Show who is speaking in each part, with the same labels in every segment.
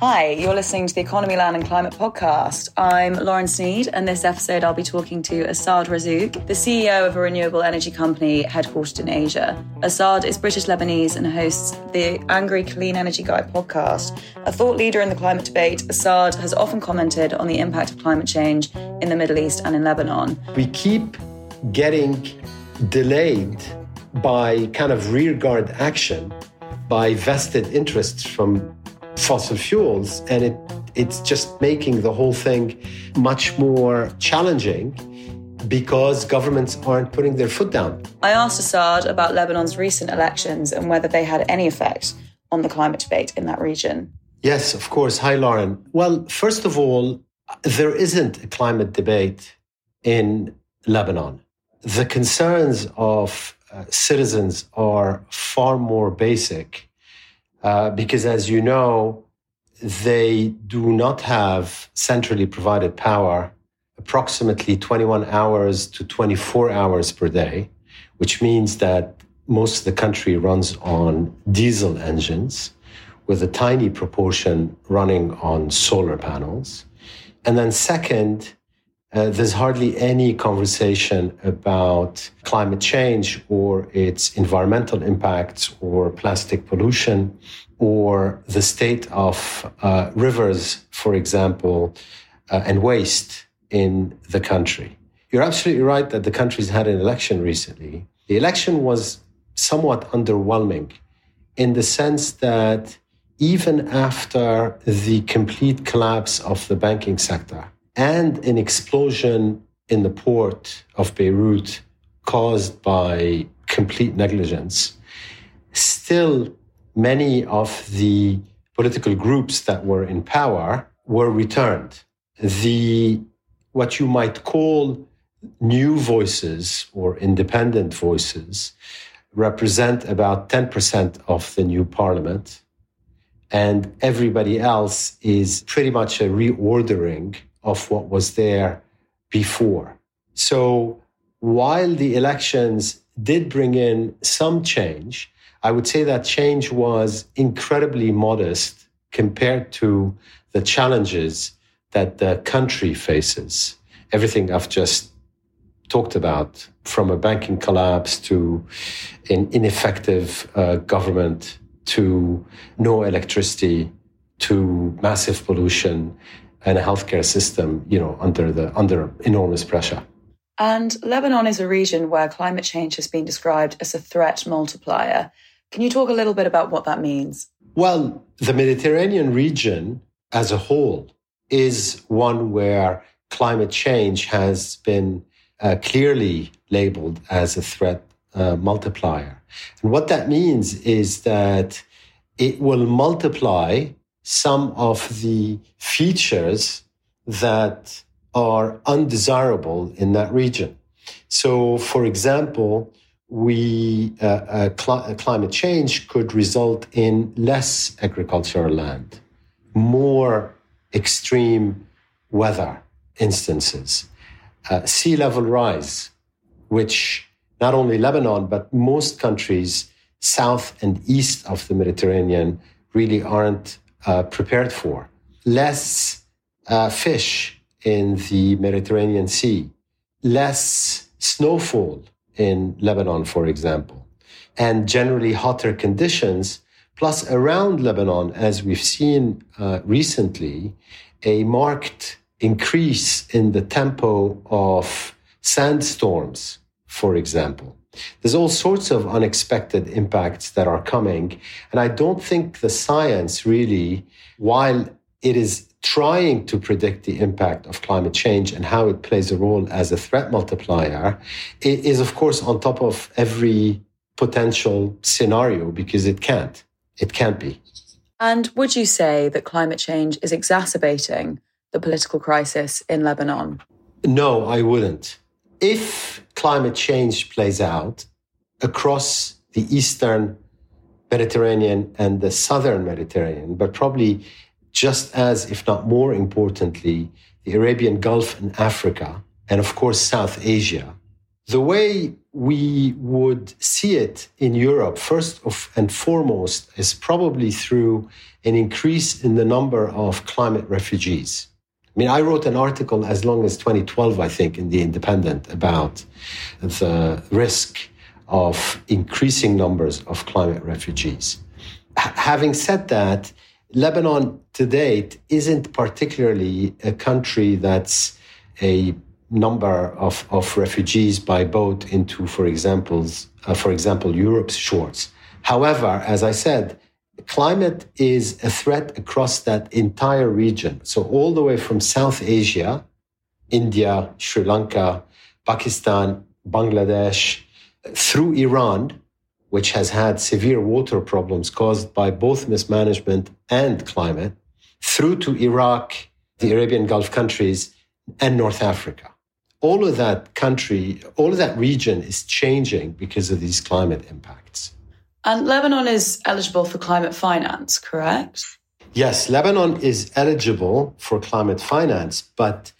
Speaker 1: Hi, you're listening to the Economy Land and Climate podcast. I'm Lauren Sneed, and this episode I'll be talking to Assaad Razzouk, the CEO of a renewable energy company headquartered in Asia. Assaad is British Lebanese and hosts the Angry Clean Energy Guy podcast. A thought leader in the climate debate, Assaad has often commented on the impact of climate change in the Middle East and in Lebanon.
Speaker 2: We keep getting delayed by kind of rearguard action by vested interests from fossil fuels, and it it's just making the whole thing much more challenging because governments aren't putting their foot down.
Speaker 1: I asked Assaad about Lebanon's recent elections and whether they had any effect on the climate debate in that region.
Speaker 2: Yes, of course. Hi, Lauren. Well, first of all, there isn't a climate debate in Lebanon. The concerns of uh, citizens are far more basic uh, because as you know, they do not have centrally provided power approximately 21 hours to 24 hours per day, which means that most of the country runs on diesel engines with a tiny proportion running on solar panels. And then, second, uh, there's hardly any conversation about climate change or its environmental impacts or plastic pollution or the state of uh, rivers, for example, uh, and waste in the country. You're absolutely right that the country's had an election recently. The election was somewhat underwhelming in the sense that even after the complete collapse of the banking sector, and an explosion in the port of Beirut caused by complete negligence, still many of the political groups that were in power were returned. The what you might call new voices or independent voices represent about 10% of the new parliament. And everybody else is pretty much a reordering of what was there before. So while the elections did bring in some change, I would say that change was incredibly modest compared to the challenges that the country faces. Everything I've just talked about, from a banking collapse to an ineffective uh, government to no electricity to massive pollution and a healthcare system, you know, under the under enormous pressure.
Speaker 1: And Lebanon is a region where climate change has been described as a threat multiplier. Can you talk a little bit about what that means?
Speaker 2: Well, the Mediterranean region as a whole is one where climate change has been uh, clearly labeled as a threat uh, multiplier. And what that means is that it will multiply some of the features that are undesirable in that region. So, for example, we uh, uh, cl- uh, climate change could result in less agricultural land, more extreme weather instances, uh, sea level rise, which not only Lebanon but most countries south and east of the Mediterranean really aren't uh, prepared for. Less uh, fish in the Mediterranean Sea, less snowfall in Lebanon, for example, and generally hotter conditions. Plus, around Lebanon, as we've seen uh, recently, a marked increase in the tempo of sandstorms, for example. There's all sorts of unexpected impacts that are coming. And I don't think the science really, while it is trying to predict the impact of climate change and how it plays a role as a threat multiplier, it is, of course, on top of every potential scenario because it can't. It can't be.
Speaker 1: And would you say that climate change is exacerbating the political crisis in Lebanon?
Speaker 2: No, I wouldn't. If climate change plays out across the Eastern Mediterranean and the Southern Mediterranean, but probably just as, if not more importantly, the Arabian Gulf and Africa, and of course, South Asia, The way we would see it in Europe, first and foremost, is probably through an increase in the number of climate refugees. I mean, I wrote an article as long as 2012, I think, in The Independent about the risk of increasing numbers of climate refugees. H- having said that, Lebanon to date isn't particularly a country that's a number of, of refugees by boat into, for example, uh, for example, Europe's shores. However, as I said, climate is a threat across that entire region. So all the way from South Asia, India, Sri Lanka, Pakistan, Bangladesh, through Iran, which has had severe water problems caused by both mismanagement and climate, through to Iraq, the Arabian Gulf countries, and North Africa. All of that country, all of that region is changing because of these climate impacts.
Speaker 1: And Lebanon is eligible for climate finance, correct?
Speaker 2: Yes, Lebanon is eligible for climate finance, but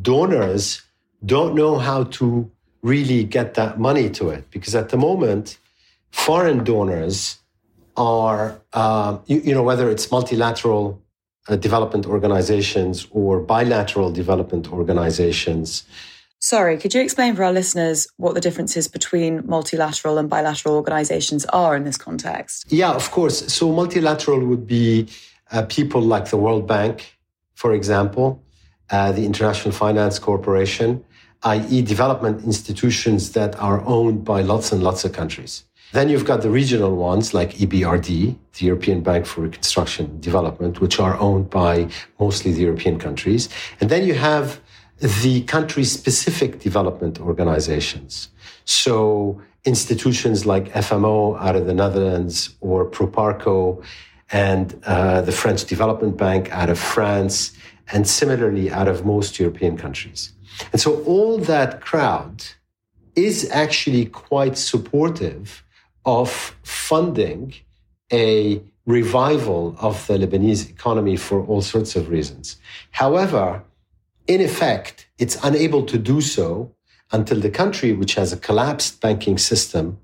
Speaker 2: donors don't know how to really get that money to it because at the moment, foreign donors are, uh, you, you, know, whether it's multilateral uh, development organizations or bilateral development organizations.
Speaker 1: Sorry, could you explain for our listeners what the differences between multilateral and bilateral organizations are in this context?
Speaker 2: Yeah, of course. So, multilateral would be uh, people like the World Bank, for example, uh, the International Finance Corporation, i.e., development institutions that are owned by lots and lots of countries. Then you've got the regional ones like EBRD, the European Bank for Reconstruction and Development, which are owned by mostly the European countries. And then you have the country specific development organizations. So institutions like FMO out of the Netherlands or Proparco and uh, the French Development Bank out of France, and similarly out of most European countries. And so all that crowd is actually quite supportive of funding a revival of the Lebanese economy for all sorts of reasons. However, in effect, it's unable to do so until the country, which has a collapsed banking system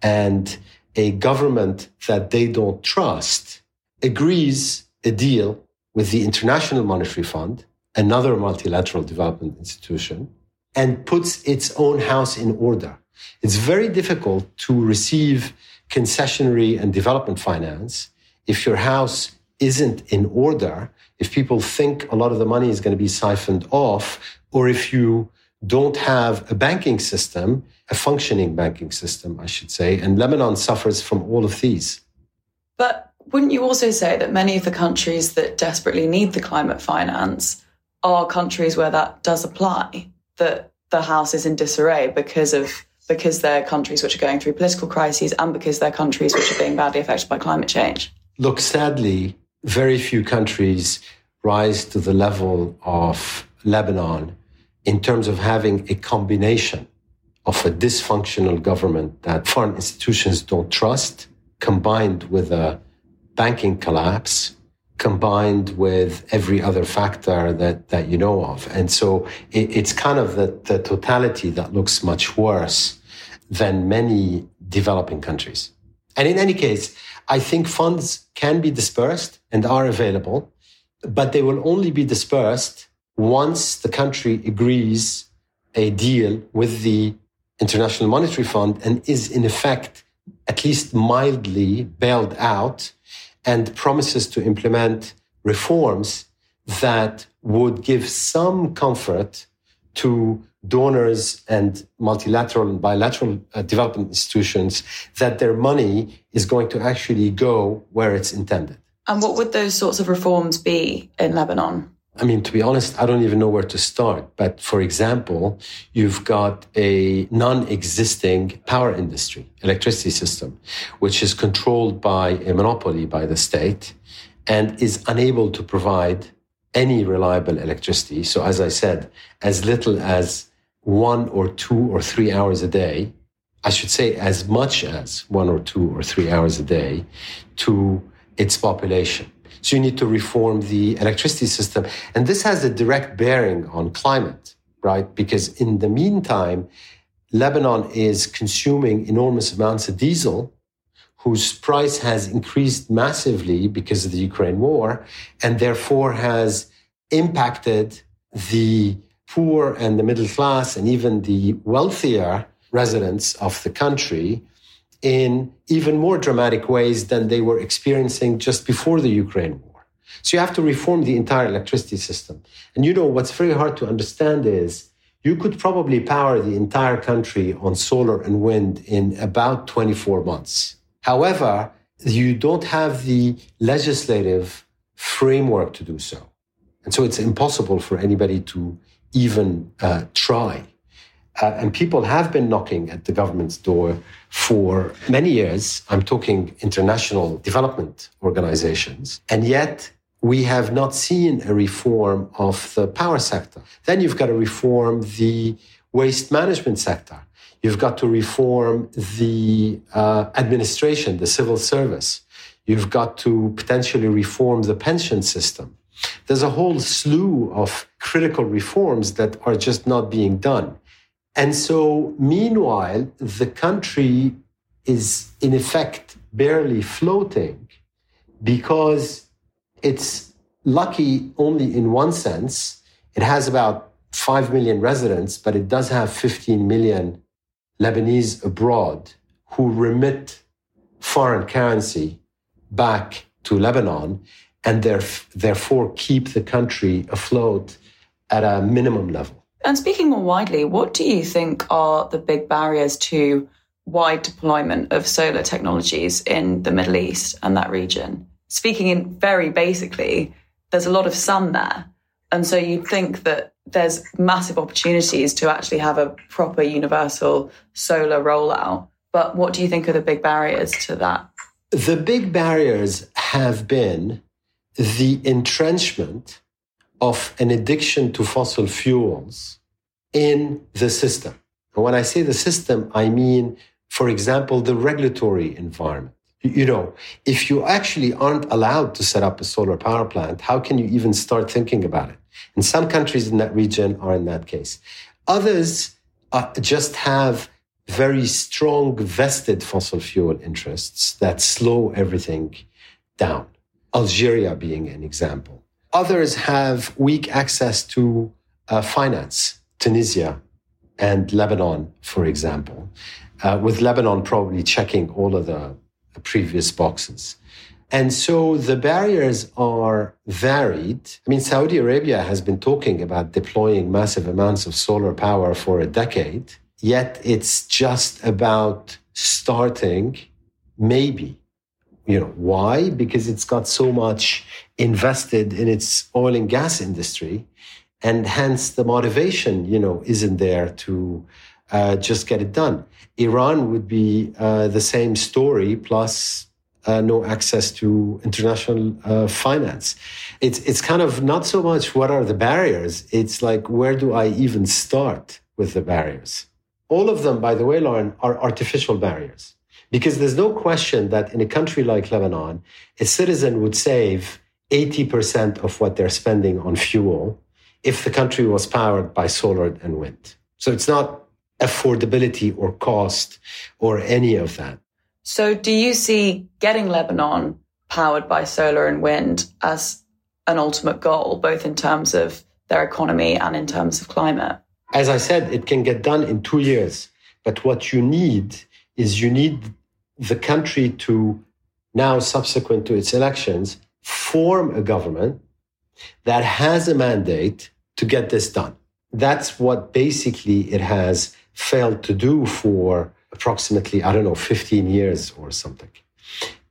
Speaker 2: and a government that they don't trust, agrees a deal with the International Monetary Fund, another multilateral development institution, and puts its own house in order. It's very difficult to receive concessionary and development finance if your house isn't in order, if people think a lot of the money is going to be siphoned off, or if you don't have a banking system, a functioning banking system, I should say. And Lebanon suffers from all of these.
Speaker 1: But wouldn't you also say that many of the countries that desperately need the climate finance are countries where that does apply? That the house is in disarray because of because they're countries which are going through political crises and because they're countries which are being badly affected by climate change?
Speaker 2: Look, sadly, very few countries rise to the level of Lebanon in terms of having a combination of a dysfunctional government that foreign institutions don't trust, combined with a banking collapse, combined with every other factor that, that you know of. And so it, it's kind of the, the totality that looks much worse than many developing countries. And in any case, I think funds can be dispersed and are available, but they will only be dispersed once the country agrees a deal with the International Monetary Fund and is in effect at least mildly bailed out and promises to implement reforms that would give some comfort to donors and multilateral and bilateral uh, development institutions that their money is going to actually go where it's intended.
Speaker 1: And what would those sorts of reforms be in Lebanon?
Speaker 2: I mean, to be honest, I don't even know where to start. But for example, you've got a non existing power industry, electricity system, which is controlled by a monopoly by the state and is unable to provide any reliable electricity. So, as I said, as little as one or two or three hours a day, I should say as much as one or two or three hours a day to its population. So you need to reform the electricity system. And this has a direct bearing on climate, right? Because in the meantime, Lebanon is consuming enormous amounts of diesel, whose price has increased massively because of the Ukraine war, and therefore has impacted the poor and the middle class and even the wealthier residents of the country in even more dramatic ways than they were experiencing just before the Ukraine war. So you have to reform the entire electricity system. And you know, what's very hard to understand is you could probably power the entire country on solar and wind in about 24 months. However, you don't have the legislative framework to do so. And so it's impossible for anybody to even uh, try. Uh, and people have been knocking at the government's door for many years. I'm talking international development organizations. And yet we have not seen a reform of the power sector. Then you've got to reform the waste management sector. You've got to reform the uh, administration, the civil service. You've got to potentially reform the pension system. There's a whole slew of critical reforms that are just not being done. And so, meanwhile, the country is in effect barely floating because it's lucky only in one sense. It has about 5 million residents, but it does have 15 million Lebanese abroad who remit foreign currency back to Lebanon and therefore keep the country afloat at a minimum level.
Speaker 1: And speaking more widely, what do you think are the big barriers to wide deployment of solar technologies in the Middle East and that region? Speaking in very basically, there's a lot of sun there. And so you'd think that there's massive opportunities to actually have a proper universal solar rollout. But what do you think are the big barriers to that?
Speaker 2: The big barriers have been the entrenchment of an addiction to fossil fuels in the system. And when I say the system, I mean, for example, the regulatory environment. You know, if you actually aren't allowed to set up a solar power plant, how can you even start thinking about it? And some countries in that region are in that case. Others just have very strong vested fossil fuel interests that slow everything down. Algeria being an example. Others have weak access to uh, finance, Tunisia and Lebanon, for example, uh, with Lebanon probably checking all of the previous boxes. And so the barriers are varied. I mean, Saudi Arabia has been talking about deploying massive amounts of solar power for a decade, yet it's just about starting, maybe you know, why? Because it's got so much invested in its oil and gas industry. And hence the motivation, you know, isn't there to uh, just get it done. Iran would be uh, the same story, plus uh, no access to international uh, finance. It's it's kind of not so much what are the barriers. It's like where do I even start with the barriers? All of them, by the way, Lauren, are artificial barriers. Because there's no question that in a country like Lebanon, a citizen would save 80% of what they're spending on fuel if the country was powered by solar and wind. So it's not affordability or cost or any of that.
Speaker 1: So do you see getting Lebanon powered by solar and wind as an ultimate goal, both in terms of their economy and in terms of climate?
Speaker 2: As I said, it can get done in two years. But what you need is you need the country to now, subsequent to its elections, form a government that has a mandate to get this done. That's what basically it has failed to do for approximately, I don't know, 15 years or something.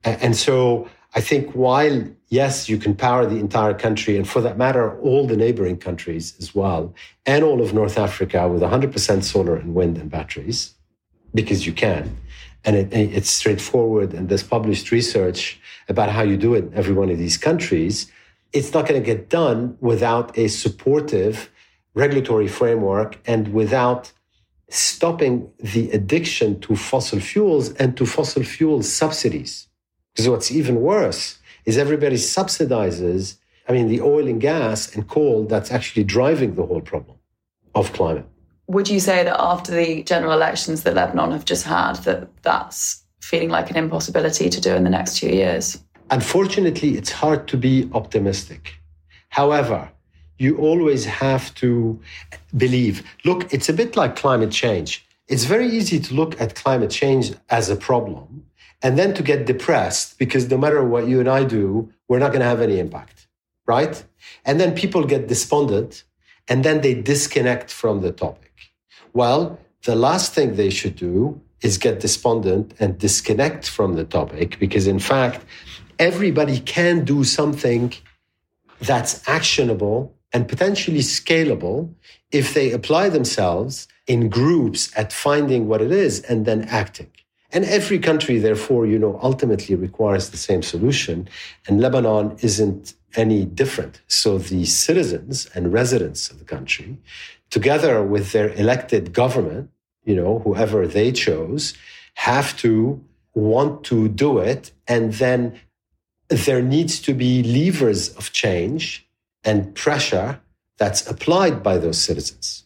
Speaker 2: And so I think while, yes, you can power the entire country, and for that matter, all the neighboring countries as well, and all of North Africa with 100% solar and wind and batteries, because you can, and it, it's straightforward and there's published research about how you do it in every one of these countries it's not going to get done without a supportive regulatory framework and without stopping the addiction to fossil fuels and to fossil fuel subsidies because what's even worse is everybody subsidizes i mean the oil and gas and coal that's actually driving the whole problem of climate
Speaker 1: Would you say that after the general elections that Lebanon have just had, that that's feeling like an impossibility to do in the next two years?
Speaker 2: Unfortunately, it's hard to be optimistic. However, you always have to believe. Look, it's a bit like climate change. It's very easy to look at climate change as a problem and then to get depressed because no matter what you and I do, we're not going to have any impact, right? And then people get despondent and then they disconnect from the topic. Well, the last thing they should do is get despondent and disconnect from the topic because, in fact, everybody can do something that's actionable and potentially scalable if they apply themselves in groups at finding what it is and then acting. And every country, therefore, you know, ultimately requires the same solution. And Lebanon isn't any different. So the citizens and residents of the country, together with their elected government, you know, whoever they chose, have to want to do it. And then there needs to be levers of change and pressure that's applied by those citizens.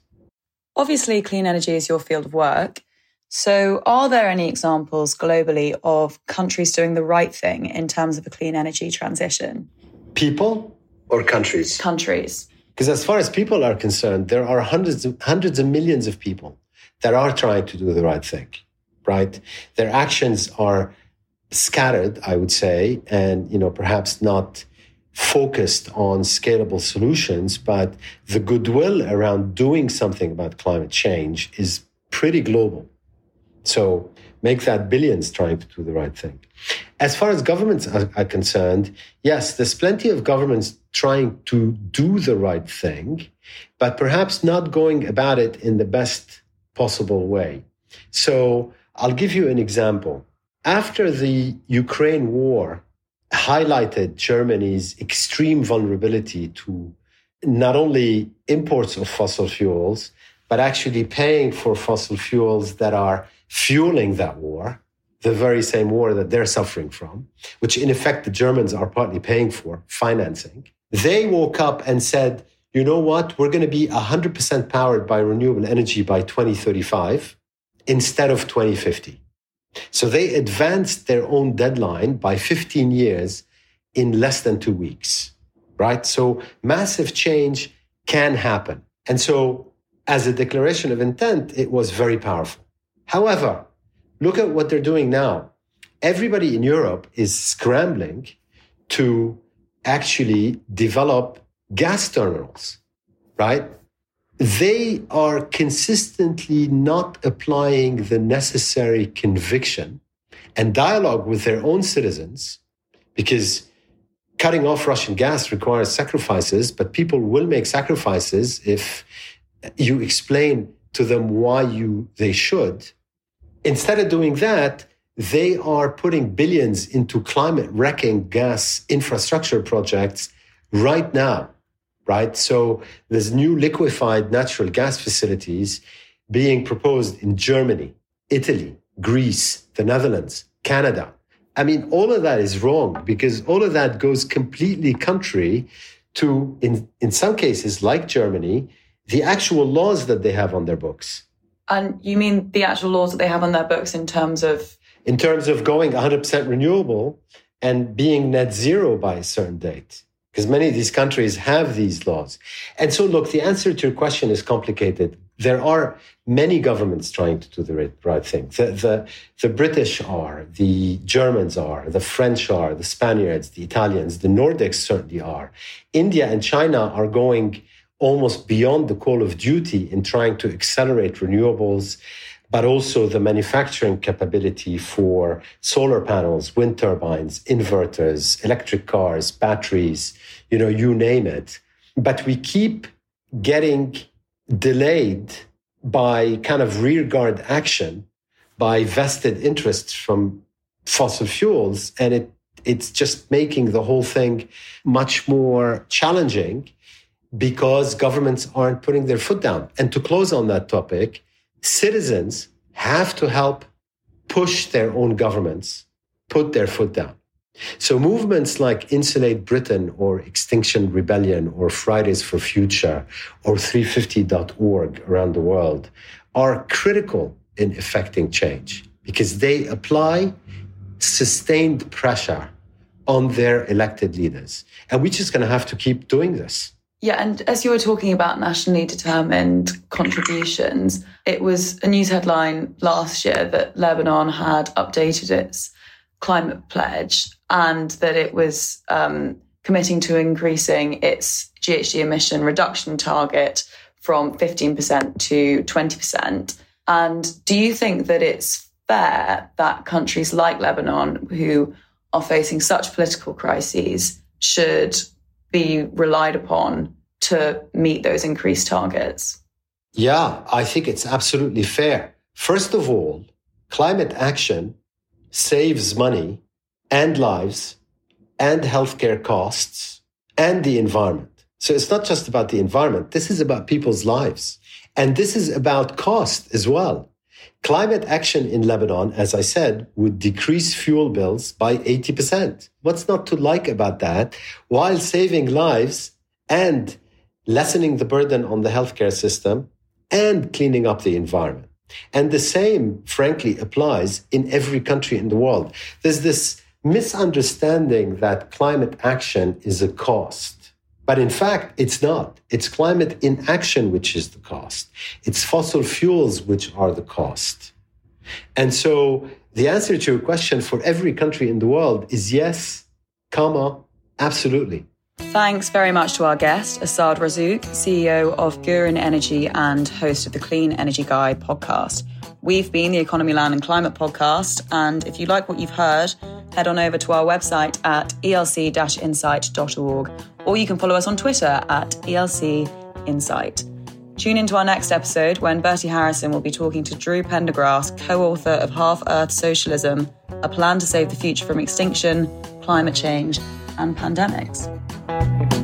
Speaker 1: Obviously, clean energy is your field of work. So, are there any examples globally of countries doing the right thing in terms of a clean energy transition?
Speaker 2: People or countries?
Speaker 1: Countries.
Speaker 2: Because as far as people are concerned, there are hundreds of, hundreds of millions of people that are trying to do the right thing, right? Their actions are scattered, I would say, and you know perhaps not focused on scalable solutions, but the goodwill around doing something about climate change is pretty global. So make that billions trying to do the right thing. As far as governments are, are concerned, yes, there's plenty of governments trying to do the right thing, but perhaps not going about it in the best possible way. So I'll give you an example. After the Ukraine war highlighted Germany's extreme vulnerability to not only imports of fossil fuels, but actually paying for fossil fuels that are fueling that war, the very same war that they're suffering from, which in effect the Germans are partly paying for, financing. They woke up and said, you know what? We're going to be 100% powered by renewable energy by 2035 instead of 2050. So they advanced their own deadline by 15 years in less than two weeks, right? So massive change can happen. And so as a declaration of intent, it was very powerful. However, look at what they're doing now. Everybody in Europe is scrambling to actually develop gas terminals, right? They are consistently not applying the necessary conviction and dialogue with their own citizens because cutting off Russian gas requires sacrifices, but people will make sacrifices if you explain to them why you they should. Instead of doing that, they are putting billions into climate wrecking gas infrastructure projects right now. Right. So there's new liquefied natural gas facilities being proposed in Germany, Italy, Greece, the Netherlands, Canada. I mean, all of that is wrong because all of that goes completely contrary to, in, in some cases, like Germany, the actual laws that they have on their books.
Speaker 1: And you mean the actual laws that they have on their books in terms of?
Speaker 2: In terms of going 100% renewable and being net zero by a certain date. Because many of these countries have these laws. And so, look, the answer to your question is complicated. There are many governments trying to do the right, thing. The, the, the British are, the Germans are, the French are, the Spaniards, the Italians, the Nordics certainly are. India and China are going almost beyond the call of duty in trying to accelerate renewables, but also the manufacturing capability for solar panels, wind turbines, inverters, electric cars, batteries, you know, you name it. But we keep getting delayed by kind of rearguard action by vested interests from fossil fuels. And it, it's just making the whole thing much more challenging because governments aren't putting their foot down. And to close on that topic, citizens have to help push their own governments put their foot down. So movements like Insulate Britain or Extinction Rebellion or Fridays for Future or 350.org around the world are critical in effecting change because they apply sustained pressure on their elected leaders. And we're just going to have to keep doing this.
Speaker 1: Yeah, and as you were talking about nationally determined contributions, it was a news headline last year that Lebanon had updated its climate pledge and that it was um, committing to increasing its GHG emission reduction target from 15% to 20%. And do you think that it's fair that countries like Lebanon, who are facing such political crises, should be relied upon to meet those increased targets?
Speaker 2: Yeah, I think it's absolutely fair. First of all, climate action saves money and lives and healthcare costs and the environment. So it's not just about the environment. This is about people's lives. And this is about cost as well. Climate action in Lebanon, as I said, would decrease fuel bills by 80%. What's not to like about that? While saving lives and lessening the burden on the healthcare system and cleaning up the environment. And the same, frankly, applies in every country in the world. There's this misunderstanding that climate action is a cost. But in fact, it's not. It's climate inaction which is the cost. It's fossil fuels which are the cost. And so the answer to your question for every country in the world is yes, comma, absolutely.
Speaker 1: Thanks very much to our guest, Assaad Razzouk, CEO of Gurin Energy and host of the Clean Energy Guy podcast. We've been the Economy Land and Climate podcast, and if you like what you've heard, head on over to our website at elc-insight.org, or you can follow us on Twitter at elcinsight. Tune into our next episode when Bertie Harrison will be talking to Drew Pendergrass, co-author of Half Earth Socialism, a plan to save the future from extinction, climate change, and pandemics. Bye.